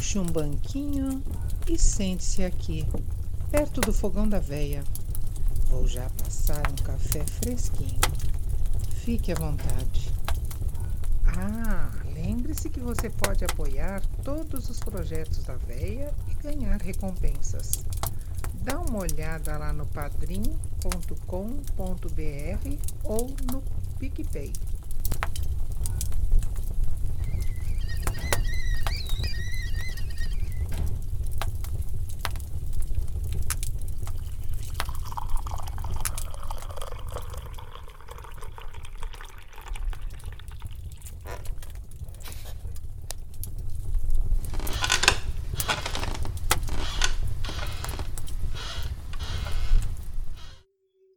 Puxe um banquinho e sente-se aqui, perto do fogão da veia. Vou já passar um café fresquinho. Fique à vontade. Ah, lembre-se que você pode apoiar todos os projetos da veia e ganhar recompensas. Dá uma olhada lá no padrim.com.br ou no PicPay.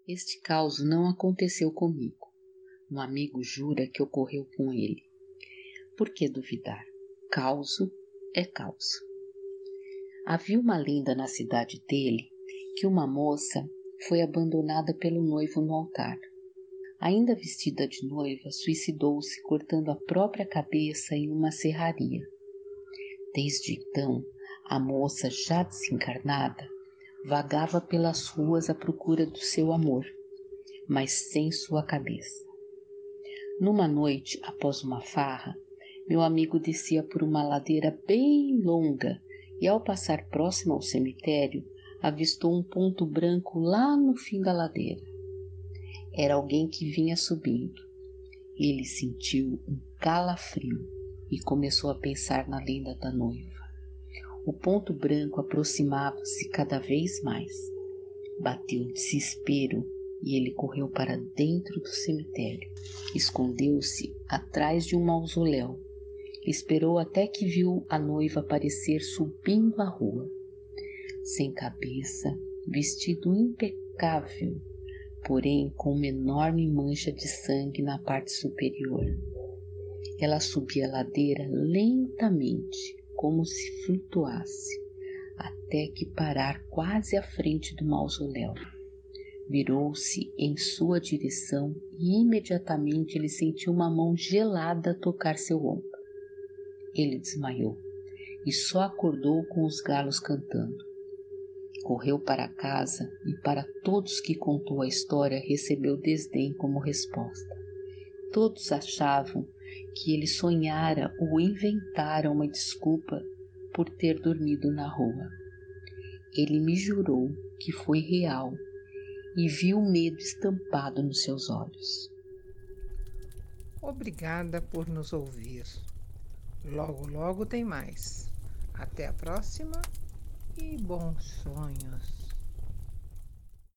Este caos não aconteceu comigo. Um amigo jura que ocorreu com ele. Por que duvidar? Causo é causa. Havia uma lenda na cidade dele que uma moça foi abandonada pelo noivo no altar. Ainda vestida de noiva, suicidou-se cortando a própria cabeça em uma serraria. Desde então, a moça, já desencarnada, vagava pelas ruas à procura do seu amor, mas sem sua cabeça. Numa noite, após uma farra, meu amigo descia por uma ladeira bem longa e, ao passar próximo ao cemitério, avistou um ponto branco lá no fim da ladeira. Era alguém que vinha subindo. Ele sentiu um calafrio e começou a pensar na lenda da noiva. O ponto branco aproximava-se cada vez mais. Bateu o desespero e ele correu para dentro do cemitério. Escondeu-se atrás de um mausoléu. Esperou até que viu a noiva aparecer subindo a rua. Sem cabeça, vestido impecável, porém com uma enorme mancha de sangue na parte superior. Ela subia a ladeira lentamente, como se flutuasse, até que parar quase à frente do mausoléu. Virou-se em sua direção e imediatamente ele sentiu uma mão gelada tocar seu ombro. Ele desmaiou e só acordou com os galos cantando. Correu para casa e, para todos que contou a história, recebeu desdém como resposta. Todos achavam que ele sonhara ou inventara uma desculpa por ter dormido na rua. Ele me jurou que foi real e viu o medo estampado nos seus olhos. Obrigada por nos ouvir. Logo, logo tem mais. Até a próxima e bons sonhos.